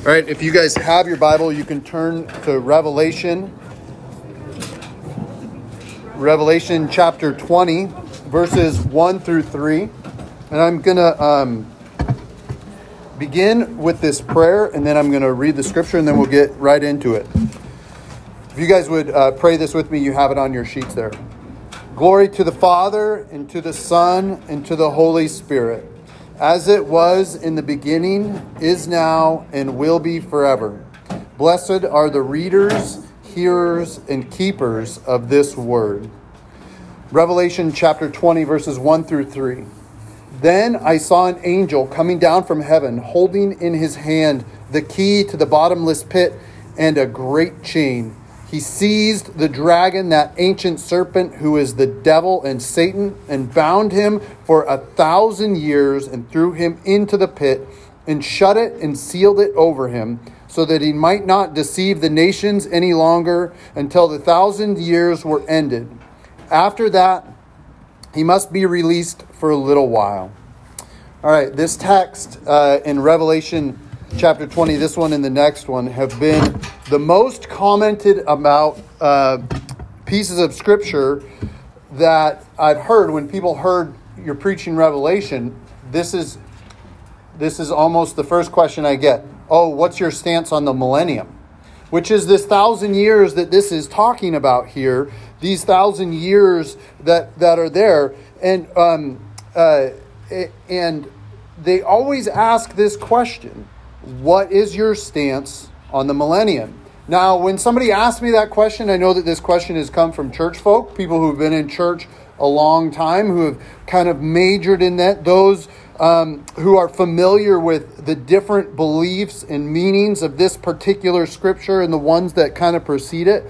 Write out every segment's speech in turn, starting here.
All right, if you guys have your Bible, you can turn to Revelation. Revelation chapter 20, verses 1 through 3. And I'm going to um, begin with this prayer, and then I'm going to read the scripture, and then we'll get right into it. If you guys would uh, pray this with me, you have it on your sheets there. Glory to the Father, and to the Son, and to the Holy Spirit as it was in the beginning, is now, and will be forever. Blessed are the readers, hearers, and keepers of this word. Revelation chapter 20, verses 1 through 3. Then I saw an angel coming down from heaven, holding in his hand the key to the bottomless pit and a great chain he seized the dragon, that ancient serpent who is the devil and Satan, and bound him for a thousand years and threw him into the pit and shut it and sealed it over him so that he might not deceive the nations any longer until the thousand years were ended. After that, he must be released for a little while. All right, this text uh, in Revelation chapter 20, this one and the next one, have been the most commented about uh, pieces of scripture that I've heard when people heard you're preaching Revelation. This is this is almost the first question I get. Oh, what's your stance on the millennium? Which is this thousand years that this is talking about here. These thousand years that that are there, and um, uh, and they always ask this question what is your stance on the millennium? Now, when somebody asks me that question, I know that this question has come from church folk, people who've been in church a long time, who have kind of majored in that, those um, who are familiar with the different beliefs and meanings of this particular scripture and the ones that kind of precede it.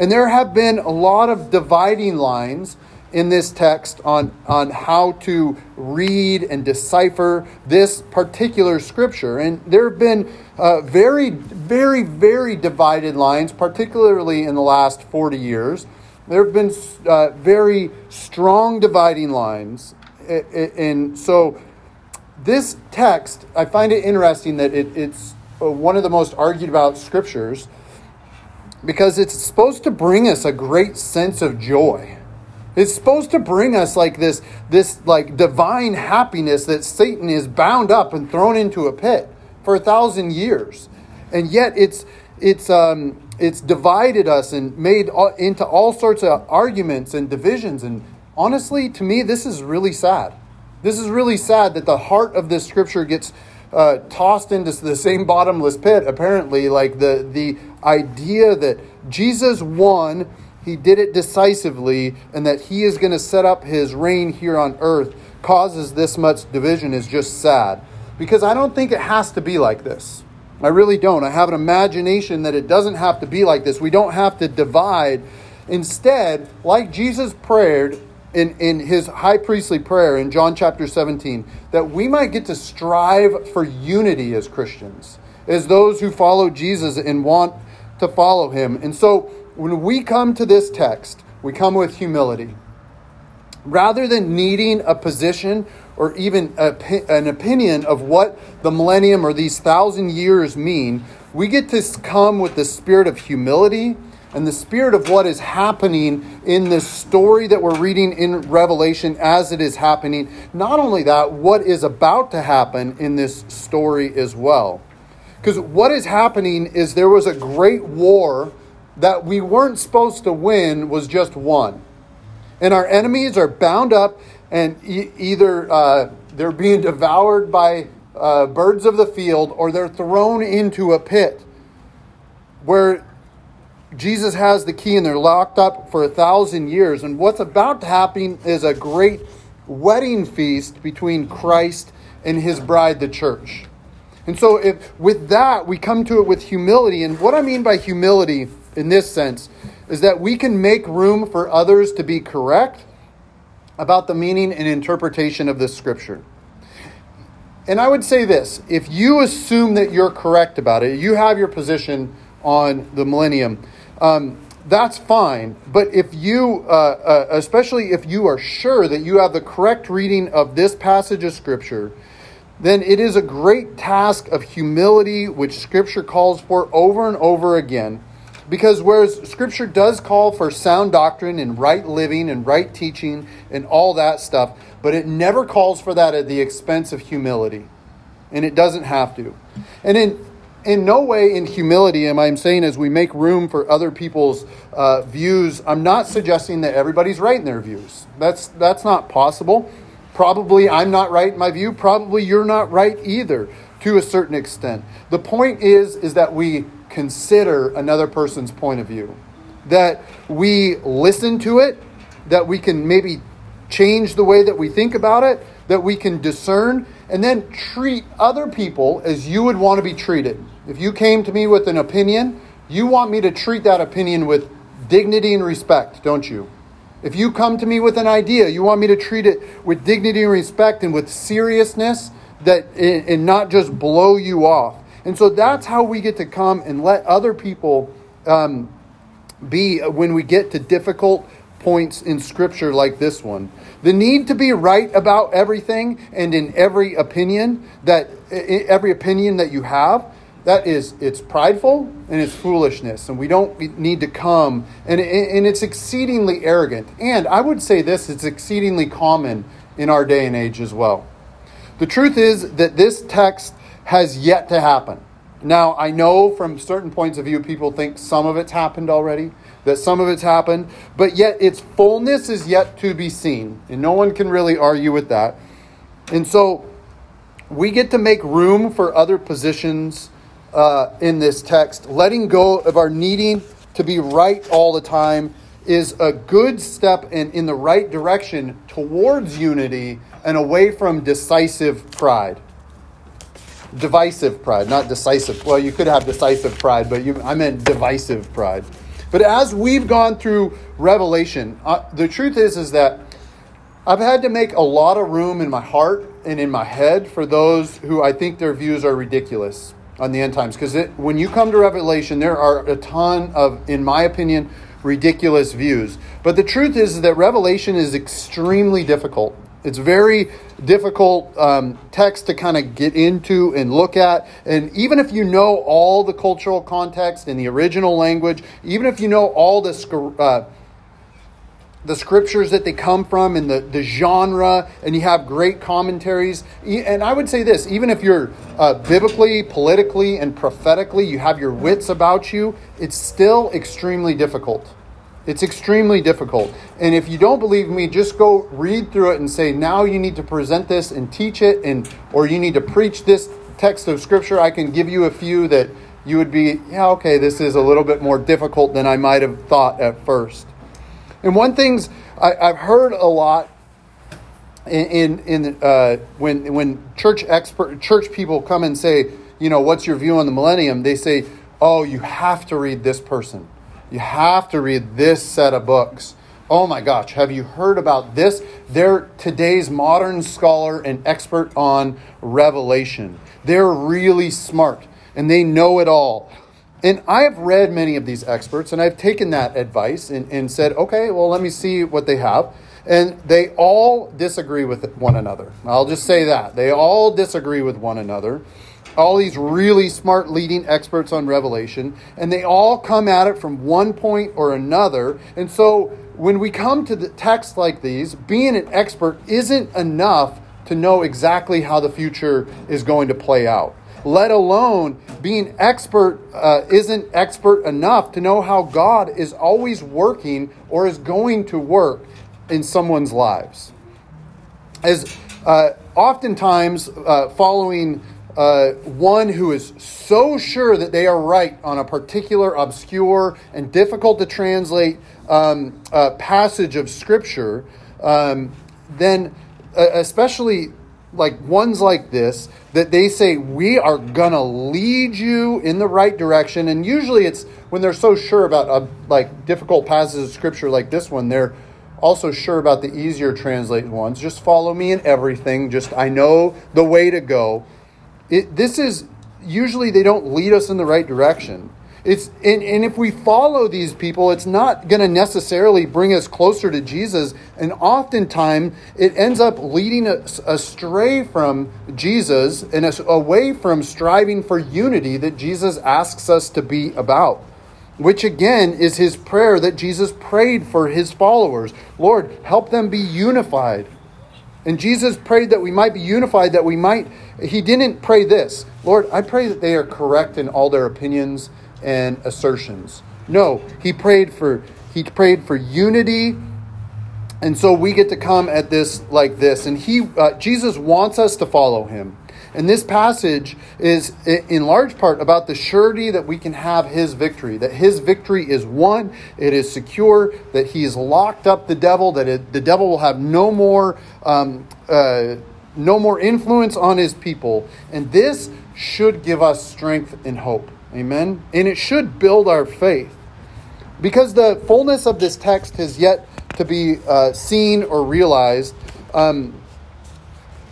And there have been a lot of dividing lines in this text on, on how to read and decipher this particular scripture. And there have been uh, very, very, very divided lines, particularly in the last 40 years. There have been uh, very strong dividing lines. And so, this text, I find it interesting that it, it's uh, one of the most argued about scriptures because it's supposed to bring us a great sense of joy it's supposed to bring us like this, this like divine happiness that Satan is bound up and thrown into a pit for a thousand years, and yet it's it's um, it's divided us and made all, into all sorts of arguments and divisions. And honestly, to me, this is really sad. This is really sad that the heart of this scripture gets uh, tossed into the same bottomless pit. Apparently, like the the idea that Jesus won he did it decisively, and that he is going to set up his reign here on earth causes this much division is just sad. Because I don't think it has to be like this. I really don't. I have an imagination that it doesn't have to be like this. We don't have to divide. Instead, like Jesus prayed in, in his high priestly prayer in John chapter 17, that we might get to strive for unity as Christians, as those who follow Jesus and want to follow him. And so, when we come to this text, we come with humility. Rather than needing a position or even an opinion of what the millennium or these thousand years mean, we get to come with the spirit of humility and the spirit of what is happening in this story that we're reading in Revelation as it is happening. Not only that, what is about to happen in this story as well. Because what is happening is there was a great war that we weren't supposed to win was just one. And our enemies are bound up and e- either uh, they're being devoured by uh, birds of the field or they're thrown into a pit where Jesus has the key and they're locked up for a thousand years. And what's about to happen is a great wedding feast between Christ and his bride, the church. And so, if with that, we come to it with humility. And what I mean by humility in this sense is that we can make room for others to be correct about the meaning and interpretation of this scripture. And I would say this if you assume that you're correct about it, you have your position on the millennium, um, that's fine. But if you, uh, uh, especially if you are sure that you have the correct reading of this passage of scripture, then it is a great task of humility which Scripture calls for over and over again. Because whereas Scripture does call for sound doctrine and right living and right teaching and all that stuff, but it never calls for that at the expense of humility. And it doesn't have to. And in in no way in humility am I saying as we make room for other people's uh, views, I'm not suggesting that everybody's right in their views. That's, that's not possible. Probably I'm not right in my view. Probably you're not right either to a certain extent. The point is, is that we consider another person's point of view, that we listen to it, that we can maybe change the way that we think about it, that we can discern, and then treat other people as you would want to be treated. If you came to me with an opinion, you want me to treat that opinion with dignity and respect, don't you? If you come to me with an idea, you want me to treat it with dignity and respect and with seriousness that and not just blow you off. And so that's how we get to come and let other people um, be when we get to difficult points in Scripture like this one. The need to be right about everything and in every opinion that every opinion that you have that is it's prideful and it's foolishness. And we don't need to come. And, and it's exceedingly arrogant. And i would say this it's exceedingly common in our day and age as well. The truth is that this text has yet to happen now i know from certain points of view people think some of it's happened already that some of it's happened but yet its fullness is yet to be seen and no one can really argue with that and so we get to make room for other positions uh, in this text. Letting go of our needing to be right all the time is a good step in, in the right direction towards unity and away from decisive pride. Divisive pride, not decisive. Well, you could have decisive pride, but you, I meant divisive pride. But as we've gone through Revelation, uh, the truth is is that I've had to make a lot of room in my heart and in my head for those who I think their views are ridiculous on the end times because when you come to Revelation, there are a ton of, in my opinion, ridiculous views. But the truth is that Revelation is extremely difficult. It's very difficult um, text to kind of get into and look at. And even if you know all the cultural context in the original language, even if you know all the uh, the scriptures that they come from and the, the genre, and you have great commentaries. And I would say this even if you're uh, biblically, politically, and prophetically, you have your wits about you, it's still extremely difficult. It's extremely difficult. And if you don't believe me, just go read through it and say, now you need to present this and teach it, and or you need to preach this text of scripture. I can give you a few that you would be, yeah, okay, this is a little bit more difficult than I might have thought at first. And one things I, have heard a lot in in, uh, when when church expert church people come and say, you know, what's your view on the millennium? They say, oh, you have to read this person. You have to read this set of books. Oh my gosh, have you heard about this? They're today's modern scholar and expert on Revelation. They're really smart and they know it all. And I have read many of these experts, and I've taken that advice and, and said, okay, well, let me see what they have. And they all disagree with one another. I'll just say that. They all disagree with one another. All these really smart leading experts on Revelation, and they all come at it from one point or another. And so when we come to the texts like these, being an expert isn't enough to know exactly how the future is going to play out let alone being expert uh, isn't expert enough to know how God is always working or is going to work in someone's lives. As uh, oftentimes uh, following uh, one who is so sure that they are right on a particular obscure and difficult to translate um, uh, passage of Scripture, um, then uh, especially like ones like this that they say we are gonna lead you in the right direction. And usually it's when they're so sure about a, like difficult passages of scripture like this one they're also sure about the easier translated ones. Just follow me in everything. Just i know the way to go it, this is usually they don't lead us in the right direction It's and, and if we follow these people, it's not going to necessarily bring us closer to Jesus. And oftentimes, it ends up leading us astray from Jesus and us away from striving for unity that Jesus asks us to be about. Which again is his prayer that Jesus prayed for his followers. Lord, help them be unified. And Jesus prayed that we might be unified, that we might. He didn't pray this Lord, I pray that they are correct in all their opinions and assertions. No, he prayed for he prayed for unity and so we get to come at this like this and he uh, jesus wants us to follow him and this passage is in large part about the surety that we can have his victory that his victory is won it is secure that he's locked up the devil that it, the devil will have no more um, uh, no more influence on his people and this should give us strength and hope Amen. And it should build our faith. Because the fullness of this text has yet to be uh, seen or realized. Um,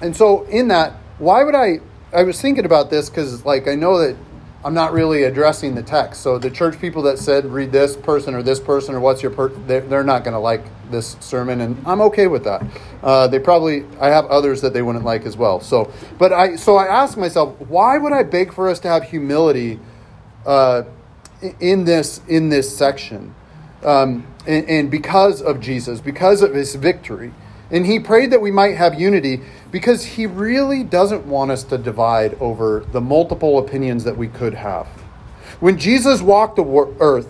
and so, in that, why would I? I was thinking about this because, like, I know that I'm not really addressing the text. So, the church people that said, read this person or this person or what's your per, they're, they're not going to like this sermon. And I'm okay with that. Uh, they probably, I have others that they wouldn't like as well. So, but I, so I asked myself, why would I beg for us to have humility? uh, in this in this section, um, and, and because of Jesus, because of His victory, and He prayed that we might have unity because He really doesn't want us to divide over the multiple opinions that we could have. When Jesus walked the earth,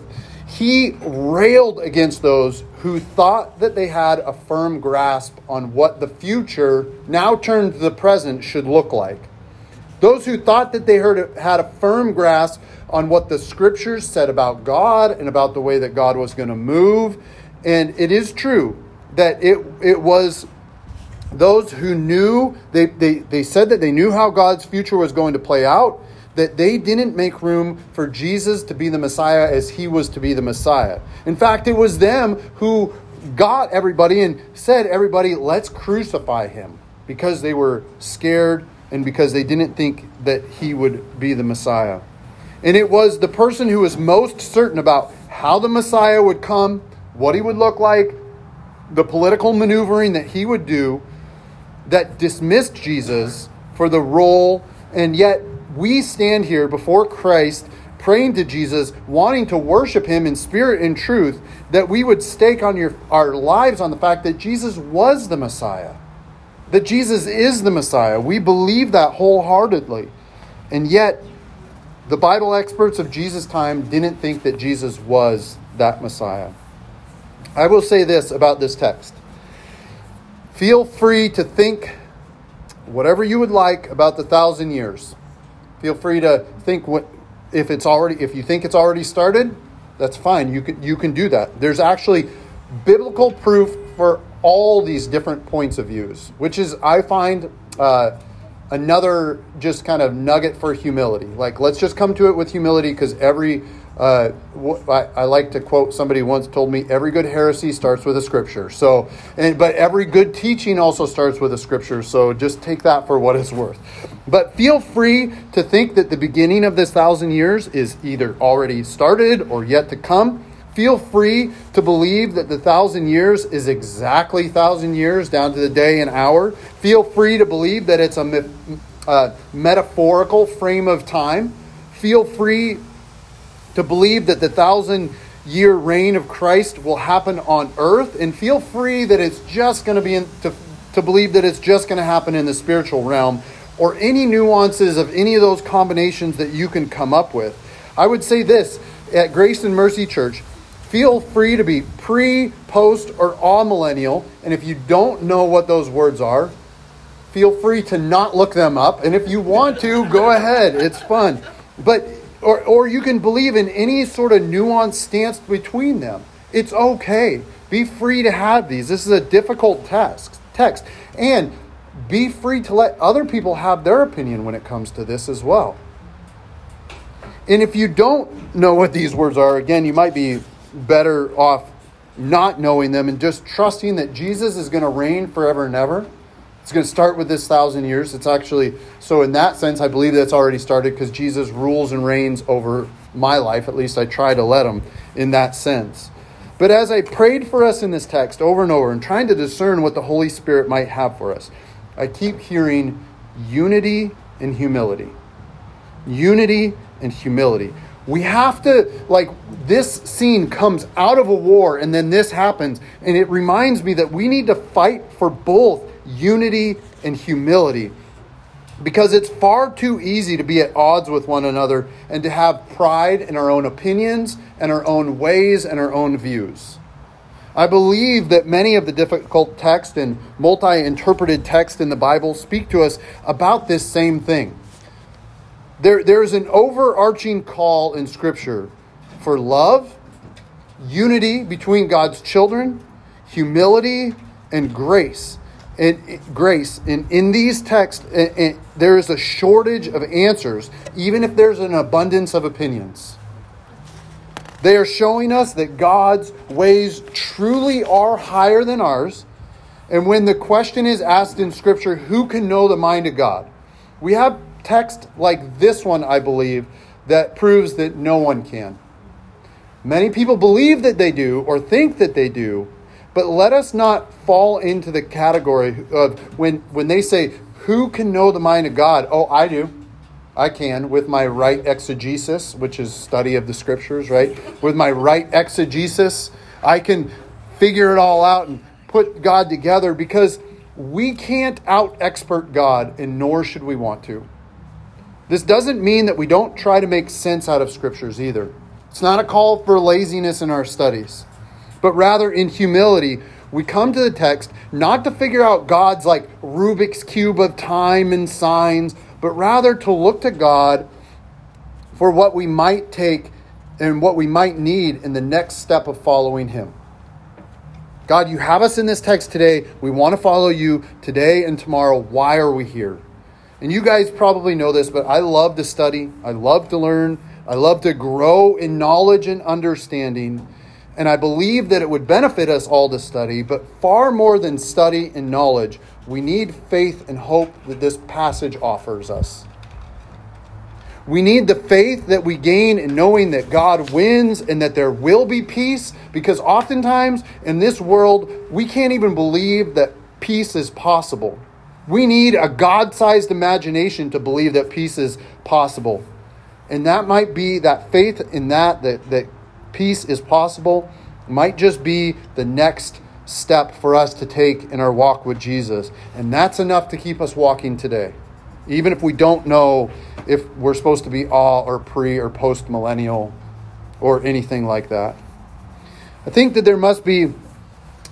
he railed against those who thought that they had a firm grasp on what the future, now turned to the present, should look like. Those who thought that they heard, had a firm grasp on what the scriptures said about God and about the way that God was going to move. And it is true that it, it was those who knew, they, they, they said that they knew how God's future was going to play out, that they didn't make room for Jesus to be the Messiah as he was to be the Messiah. In fact, it was them who got everybody and said, Everybody, let's crucify him because they were scared and because they didn't think that he would be the Messiah. And it was the person who was most certain about how the Messiah would come, what he would look like, the political maneuvering that he would do, that dismissed Jesus for the role. And yet we stand here before Christ praying to Jesus, wanting to worship him in spirit and truth, that we would stake on your, our lives on the fact that Jesus was the Messiah. That Jesus is the Messiah. We believe that wholeheartedly. And yet, the Bible experts of Jesus' time didn't think that Jesus was that Messiah. I will say this about this text. Feel free to think whatever you would like about the thousand years. Feel free to think what if it's already if you think it's already started, that's fine. You can you can do that. There's actually biblical proof for all these different points of views, which is I find uh, another just kind of nugget for humility. Like, let's just come to it with humility because every, uh, I, I, like to quote somebody once told me, every good heresy starts with a scripture. So, and, but every good teaching also starts with a scripture. So just take that for what it's worth. But feel free to think that the beginning of this thousand years is either already started or yet to come. Feel free to believe that the thousand years is exactly thousand years down to the day and hour. Feel free to believe that it's a, a metaphorical frame of time. Feel free to believe that the thousand year reign of Christ will happen on earth. And feel free that it's just going to be in, to, to believe that it's just going to happen in the spiritual realm or any nuances of any of those combinations that you can come up with. I would say this at Grace and Mercy Church Feel free to be pre, post, or all millennial. And if you don't know what those words are, feel free to not look them up. And if you want to, go ahead. It's fun. But or or you can believe in any sort of nuanced stance between them. It's okay. Be free to have these. This is a difficult task text. And be free to let other people have their opinion when it comes to this as well. And if you don't know what these words are, again, you might be better off not knowing them and just trusting that Jesus is going to reign forever and ever. It's going to start with this thousand years. It's actually, so in that sense, I believe that's already started because Jesus rules and reigns over my life. At least I try to let him in that sense. But as I prayed for us in this text over and over and trying to discern what the Holy Spirit might have for us, I keep hearing unity and humility. Unity and humility. We have to, like, this scene comes out of a war and then this happens. And it reminds me that we need to fight for both unity and humility because it's far too easy to be at odds with one another and to have pride in our own opinions and our own ways and our own views. I believe that many of the difficult text and multi interpreted text in the Bible speak to us about this same thing. There, there's an overarching call in Scripture for love, unity between God's children, humility, and grace. And eh, grace, and in these texts, and, and there is a shortage of answers, even if there's an abundance of opinions. They are showing us that God's ways truly are higher than ours. And when the question is asked in Scripture, who can know the mind of God? We have text like this one, I believe, that proves that no one can. Many people believe that they do or think that they do, but let us not fall into the category of when, when they say, Who can know the mind of God? Oh, I do. I can with my right exegesis, which is study of the scriptures, right? With my right exegesis, I can figure it all out and put God together because we can't out expert God, and nor should we want to. This doesn't mean that we don't try to make sense out of scriptures either. It's not a call for laziness in our studies, but rather in humility, we come to the text not to figure out God's like Rubik's Cube of time and signs but rather to look to God for what we might take and what we might need in the next step of following Him. God, you have us in this text today. We want to follow you today and tomorrow. Why are we here? And you guys probably know this, but I love to study. I love to learn. I love to grow in knowledge and understanding. And I believe that it would benefit us all to study, but far more than study and knowledge, we need faith and hope that this passage offers us. We need the faith that we gain in knowing that God wins and that there will be peace, because oftentimes in this world, we can't even believe that peace is possible. We need a God sized imagination to believe that peace is possible. And that might be that faith in that, that, that peace is possible, might just be the next step for us to take in our walk with Jesus. And that's enough to keep us walking today. Even if we don't know if we're supposed to be all or pre or post millennial or anything like that. I think that there must be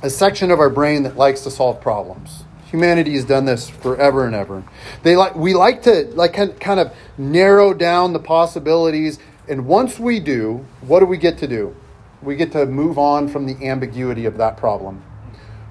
a section of our brain that likes to solve problems. Humanity has done this forever and ever. They like we like to like kind of narrow down the possibilities and once we do, what do we get to do? We get to move on from the ambiguity of that problem.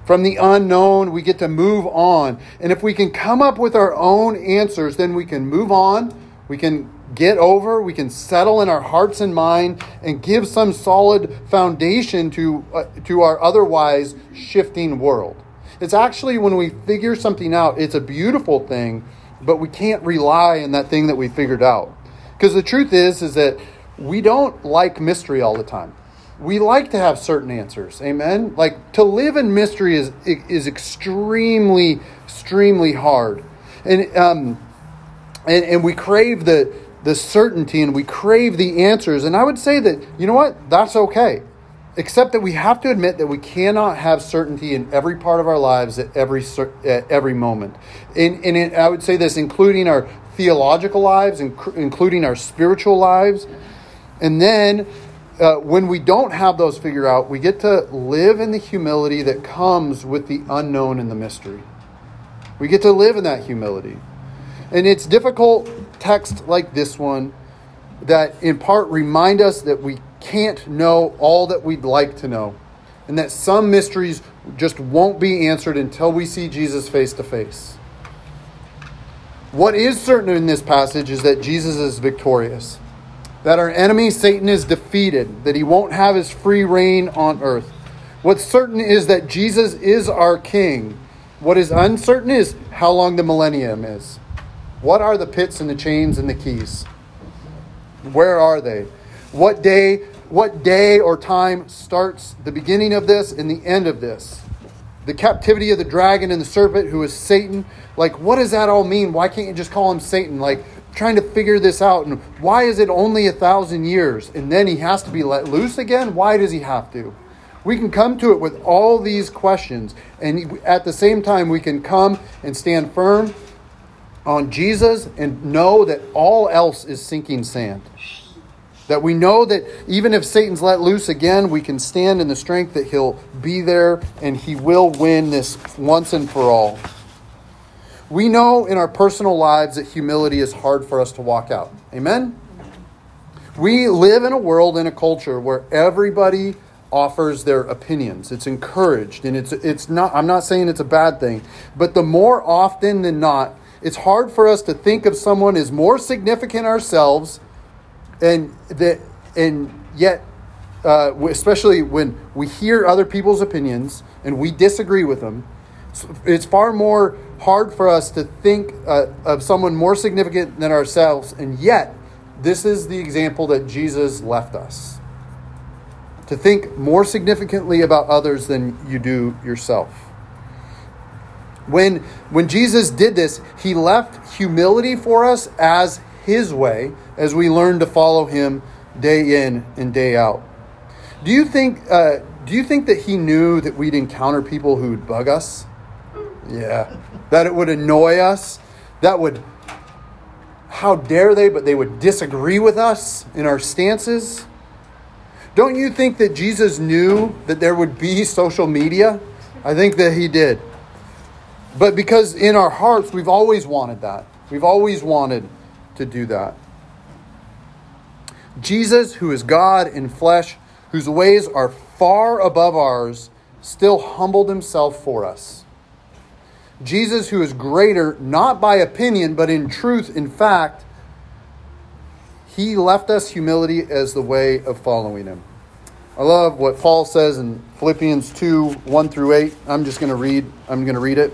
From the unknown, we get to move on. And if we can come up with our own answers, then we can move on. We can get over, we can settle in our hearts and mind and give some solid foundation to, uh, to our otherwise shifting world. It's actually when we figure something out, it's a beautiful thing, but we can't rely on that thing that we figured out. Because the truth is, is that we don't like mystery all the time. We like to have certain answers. Amen. Like to live in mystery is is extremely, extremely hard, and um, and and we crave the the certainty and we crave the answers. And I would say that you know what, that's okay, except that we have to admit that we cannot have certainty in every part of our lives at every at every moment. And and it, I would say this, including our theological lives, including our spiritual lives. And then uh, when we don't have those figured out, we get to live in the humility that comes with the unknown and the mystery. We get to live in that humility. And it's difficult text like this one that in part remind us that we can't know all that we'd like to know and that some mysteries just won't be answered until we see Jesus face to face. What is certain in this passage is that Jesus is victorious, that our enemy Satan is defeated, that he won't have his free reign on earth. What's certain is that Jesus is our king, What is uncertain is how long the millennium is. What are the pits and the chains and the keys? Where are they? What day what day or time starts the beginning of this and the end of this? The captivity of the dragon and the serpent who is Satan. Like what does that all mean? Why can't you just call him Satan? Like trying to figure this out and why is it only a thousand years and then he has to be let loose again? Why does he have to? We can come to it with all these questions, and at the same time, we can come and stand firm on Jesus and know that all else is sinking sand. That we know that even if Satan's let loose again, we can stand in the strength that he'll be there and he will win this once and for all. We know in our personal lives that humility is hard for us to walk out. Amen? We live in a world, in a culture where everybody offers their opinions. It's encouraged and it's it's not I'm not saying it's a bad thing, but the more often than not, it's hard for us to think of someone as more significant ourselves and that and yet uh, especially when we hear other people's opinions and we disagree with them, it's far more hard for us to think uh, of someone more significant than ourselves, and yet this is the example that Jesus left us to think more significantly about others than you do yourself. When, when Jesus did this, he left humility for us as his way as we learn to follow him day in and day out. Do you think, uh, do you think that he knew that we'd encounter people who would bug us? Yeah. That it would annoy us? That would, how dare they, but they would disagree with us in our stances? Don't you think that Jesus knew that there would be social media? I think that he did. But because in our hearts, we've always wanted that. We've always wanted to do that. Jesus, who is God in flesh, whose ways are far above ours, still humbled himself for us. Jesus, who is greater, not by opinion, but in truth, in fact, he left us humility as the way of following him. I love what Paul says in Philippians 2 1 through 8. I'm just going to read, I'm going to read it.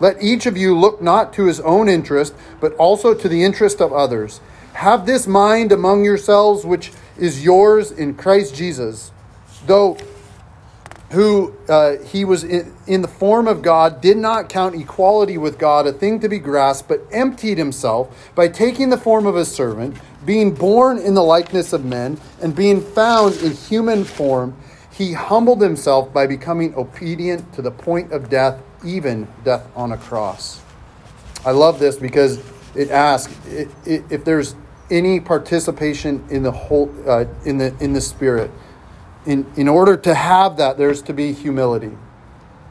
Let each of you look not to his own interest, but also to the interest of others. Have this mind among yourselves, which is yours in Christ Jesus, though who uh, he was in, in the form of God, did not count equality with God a thing to be grasped, but emptied himself by taking the form of a servant, being born in the likeness of men, and being found in human form, he humbled himself by becoming obedient to the point of death, even death on a cross. I love this because it asks if there's any participation in the whole uh, in the in the spirit in, in order to have that, there's to be humility.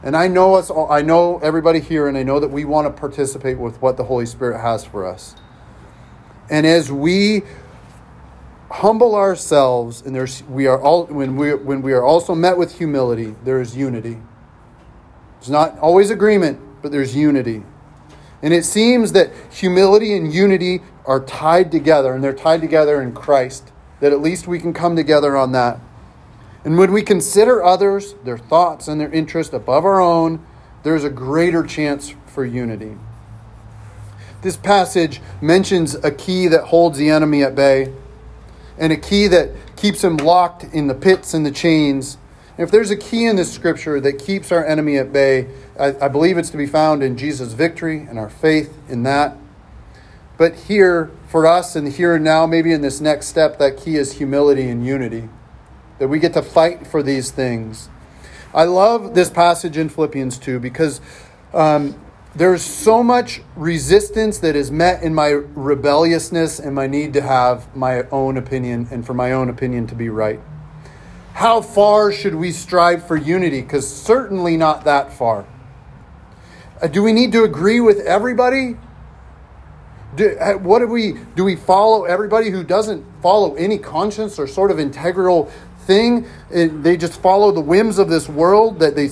And I know us all, I know everybody here, and I know that we want to participate with what the Holy Spirit has for us. And as we humble ourselves, and there's we are all when we when we are also met with humility, there is unity. It's not always agreement, but there's unity. And it seems that humility and unity are tied together, and they're tied together in Christ. That at least we can come together on that. And when we consider others, their thoughts, and their interests above our own, there's a greater chance for unity. This passage mentions a key that holds the enemy at bay and a key that keeps him locked in the pits and the chains. If there's a key in this scripture that keeps our enemy at bay, I, I believe it's to be found in Jesus' victory and our faith in that. But here, for us, and here and now, maybe in this next step, that key is humility and unity that we get to fight for these things. I love this passage in Philippians 2 because um, there's so much resistance that is met in my rebelliousness and my need to have my own opinion and for my own opinion to be right. How far should we strive for unity? Because certainly not that far. Uh, do we need to agree with everybody? Do, uh, what do we do? We follow everybody who doesn't follow any conscience or sort of integral thing. It, they just follow the whims of this world. That they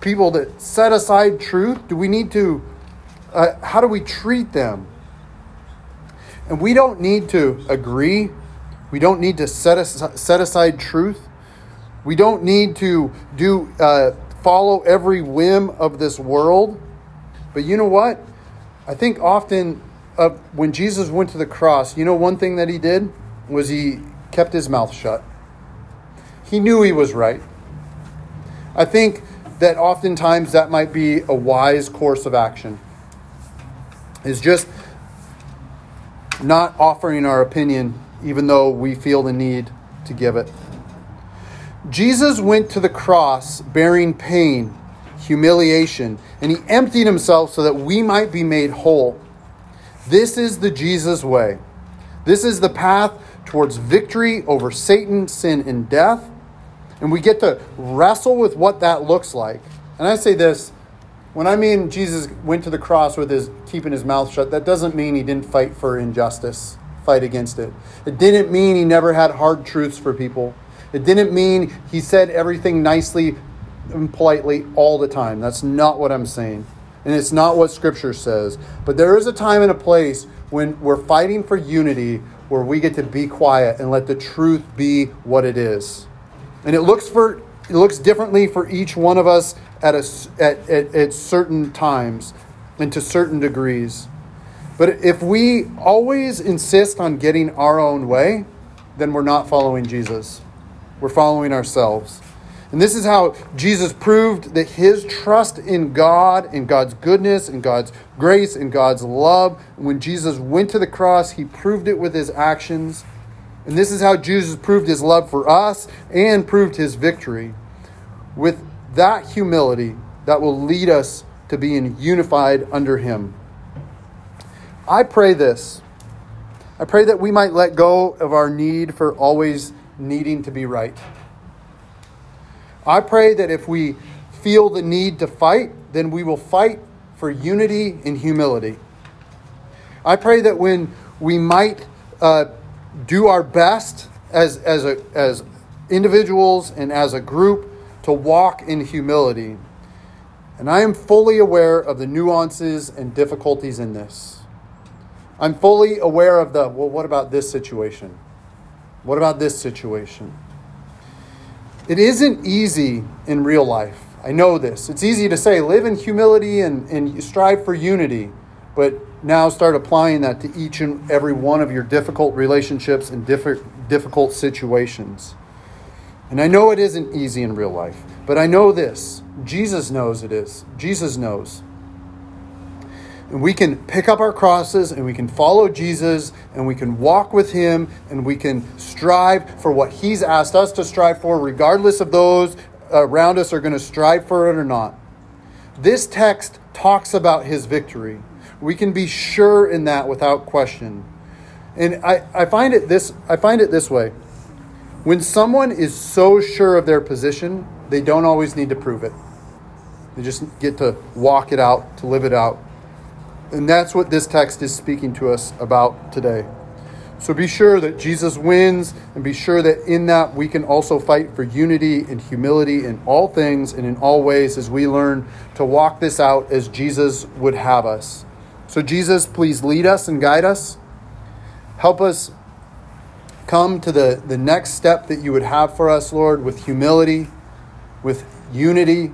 people that set aside truth. Do we need to? Uh, how do we treat them? And we don't need to agree. We don't need to set, as, set aside truth. We don't need to do uh, follow every whim of this world. But you know what? I think often uh, when Jesus went to the cross, you know one thing that he did was he kept his mouth shut. He knew he was right. I think that oftentimes that might be a wise course of action. Is just not offering our opinion, even though we feel the need to give it. Jesus went to the cross bearing pain, humiliation, and he emptied himself so that we might be made whole. This is the Jesus way. This is the path towards victory over Satan, sin, and death. And we get to wrestle with what that looks like. And I say this when I mean Jesus went to the cross with his keeping his mouth shut, that doesn't mean he didn't fight for injustice, fight against it. It didn't mean he never had hard truths for people. It didn't mean he said everything nicely and politely all the time. That's not what I'm saying. And it's not what scripture says. But there is a time and a place when we're fighting for unity where we get to be quiet and let the truth be what it is. And it looks for it looks differently for each one of us at, a, at, at, at certain times and to certain degrees. But if we always insist on getting our own way, then we're not following Jesus. We're following ourselves. And this is how Jesus proved that his trust in God, in God's goodness, in God's grace, in God's love. When Jesus went to the cross, he proved it with his actions. And this is how Jesus proved his love for us and proved his victory with that humility that will lead us to being unified under Him. I pray this. I pray that we might let go of our need for always needing to be right. I pray that if we feel the need to fight, then we will fight for unity and humility. I pray that when we might uh, do our best as, as, a, as individuals and as a group to walk in humility. And I am fully aware of the nuances and difficulties in this. I'm fully aware of the, well, what about this situation? What about this situation? It isn't easy in real life. I know this. It's easy to say, live in humility and, and strive for unity, but now start applying that to each and every one of your difficult relationships and difficult situations. And I know it isn't easy in real life, but I know this Jesus knows it is. Jesus knows. And we can pick up our crosses and we can follow Jesus and we can walk with him and we can strive for what he's asked us to strive for, regardless of those around us are going to strive for it or not. This text talks about his victory. We can be sure in that without question. And I, I find it this I find it this way. When someone is so sure of their position, they don't always need to prove it. They just get to walk it out, to live it out. And that's what this text is speaking to us about today. So be sure that Jesus wins, and be sure that in that we can also fight for unity and humility in all things and in all ways as we learn to walk this out as Jesus would have us. So, Jesus, please lead us and guide us. Help us come to the, the next step that you would have for us, Lord, with humility, with unity,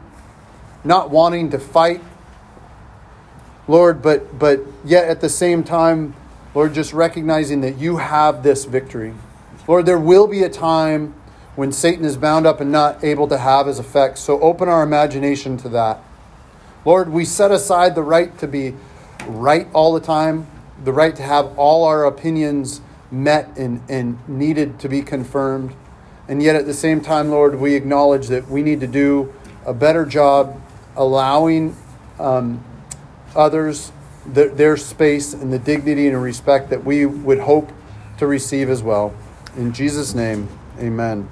not wanting to fight, Lord, but, but yet at the same time, Lord, just recognizing that you have this victory. Lord, there will be a time when Satan is bound up and not able to have his effects. So open our imagination to that. Lord, we set aside the right to be right all the time, the right to have all our opinions met and, and needed to be confirmed. And yet at the same time, Lord, we acknowledge that we need to do a better job allowing um, others the, their space and the dignity and respect that we would hope to receive as well. In Jesus' name, amen.